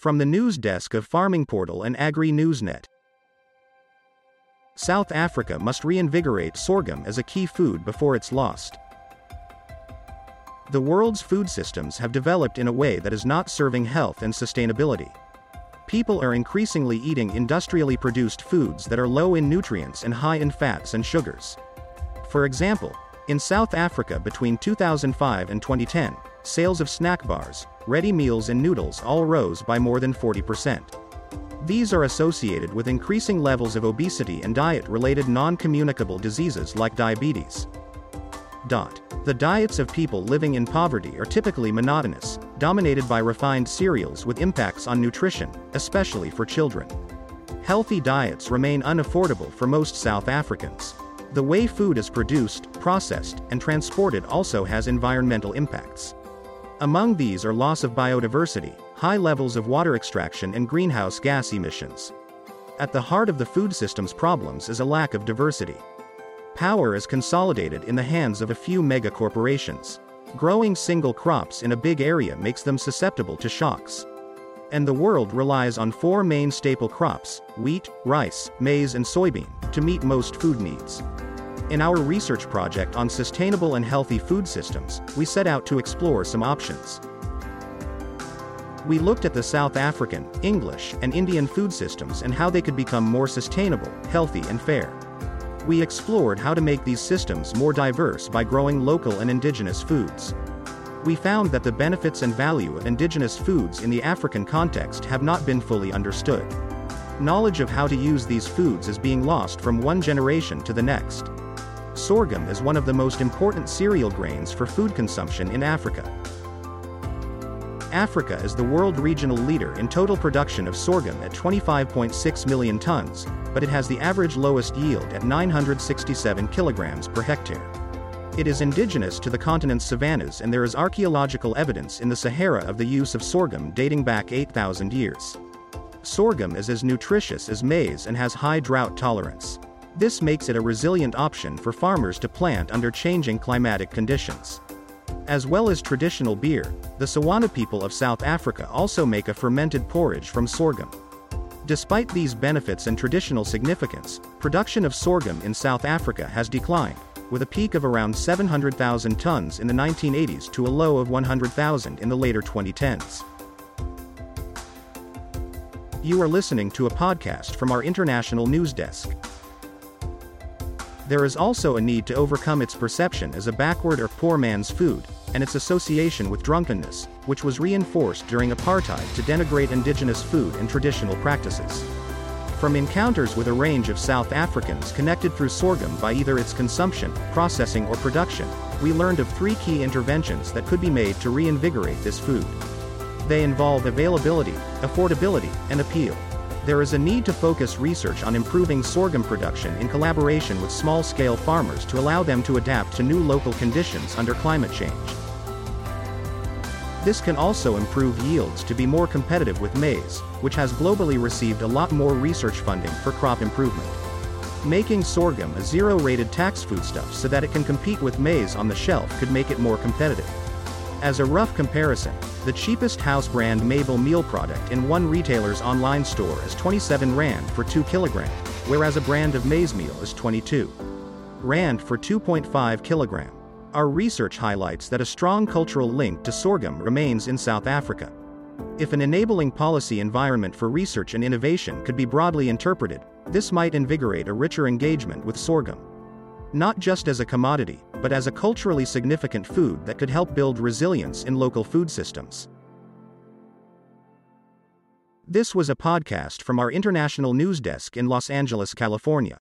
From the news desk of Farming Portal and Agri Newsnet. South Africa must reinvigorate sorghum as a key food before it's lost. The world's food systems have developed in a way that is not serving health and sustainability. People are increasingly eating industrially produced foods that are low in nutrients and high in fats and sugars. For example, in South Africa between 2005 and 2010, sales of snack bars, ready meals and noodles all rose by more than 40%. These are associated with increasing levels of obesity and diet-related non-communicable diseases like diabetes. Dot. The diets of people living in poverty are typically monotonous, dominated by refined cereals with impacts on nutrition, especially for children. Healthy diets remain unaffordable for most South Africans. The way food is produced, processed, and transported also has environmental impacts. Among these are loss of biodiversity, high levels of water extraction and greenhouse gas emissions. At the heart of the food system's problems is a lack of diversity. Power is consolidated in the hands of a few mega corporations. Growing single crops in a big area makes them susceptible to shocks. And the world relies on four main staple crops wheat, rice, maize, and soybean to meet most food needs. In our research project on sustainable and healthy food systems, we set out to explore some options. We looked at the South African, English, and Indian food systems and how they could become more sustainable, healthy, and fair. We explored how to make these systems more diverse by growing local and indigenous foods. We found that the benefits and value of indigenous foods in the African context have not been fully understood. Knowledge of how to use these foods is being lost from one generation to the next. Sorghum is one of the most important cereal grains for food consumption in Africa. Africa is the world regional leader in total production of sorghum at 25.6 million tons, but it has the average lowest yield at 967 kilograms per hectare. It is indigenous to the continent's savannas and there is archaeological evidence in the Sahara of the use of sorghum dating back 8,000 years. Sorghum is as nutritious as maize and has high drought tolerance. This makes it a resilient option for farmers to plant under changing climatic conditions. As well as traditional beer, the Tswana people of South Africa also make a fermented porridge from sorghum. Despite these benefits and traditional significance, production of sorghum in South Africa has declined, with a peak of around 700,000 tons in the 1980s to a low of 100,000 in the later 2010s. You are listening to a podcast from our international news desk. There is also a need to overcome its perception as a backward or poor man's food, and its association with drunkenness, which was reinforced during apartheid to denigrate indigenous food and traditional practices. From encounters with a range of South Africans connected through sorghum by either its consumption, processing, or production, we learned of three key interventions that could be made to reinvigorate this food. They involve availability, affordability, and appeal. There is a need to focus research on improving sorghum production in collaboration with small-scale farmers to allow them to adapt to new local conditions under climate change. This can also improve yields to be more competitive with maize, which has globally received a lot more research funding for crop improvement. Making sorghum a zero-rated tax foodstuff so that it can compete with maize on the shelf could make it more competitive. As a rough comparison, the cheapest house brand Mabele meal product in one retailer's online store is 27 Rand for 2 kg, whereas a brand of maize meal is 22 Rand for 2.5 kg. Our research highlights that a strong cultural link to sorghum remains in South Africa. If an enabling policy environment for research and innovation could be broadly interpreted, this might invigorate a richer engagement with sorghum not just as a commodity, but as a culturally significant food that could help build resilience in local food systems. This was a podcast from our international news desk in Los Angeles, California.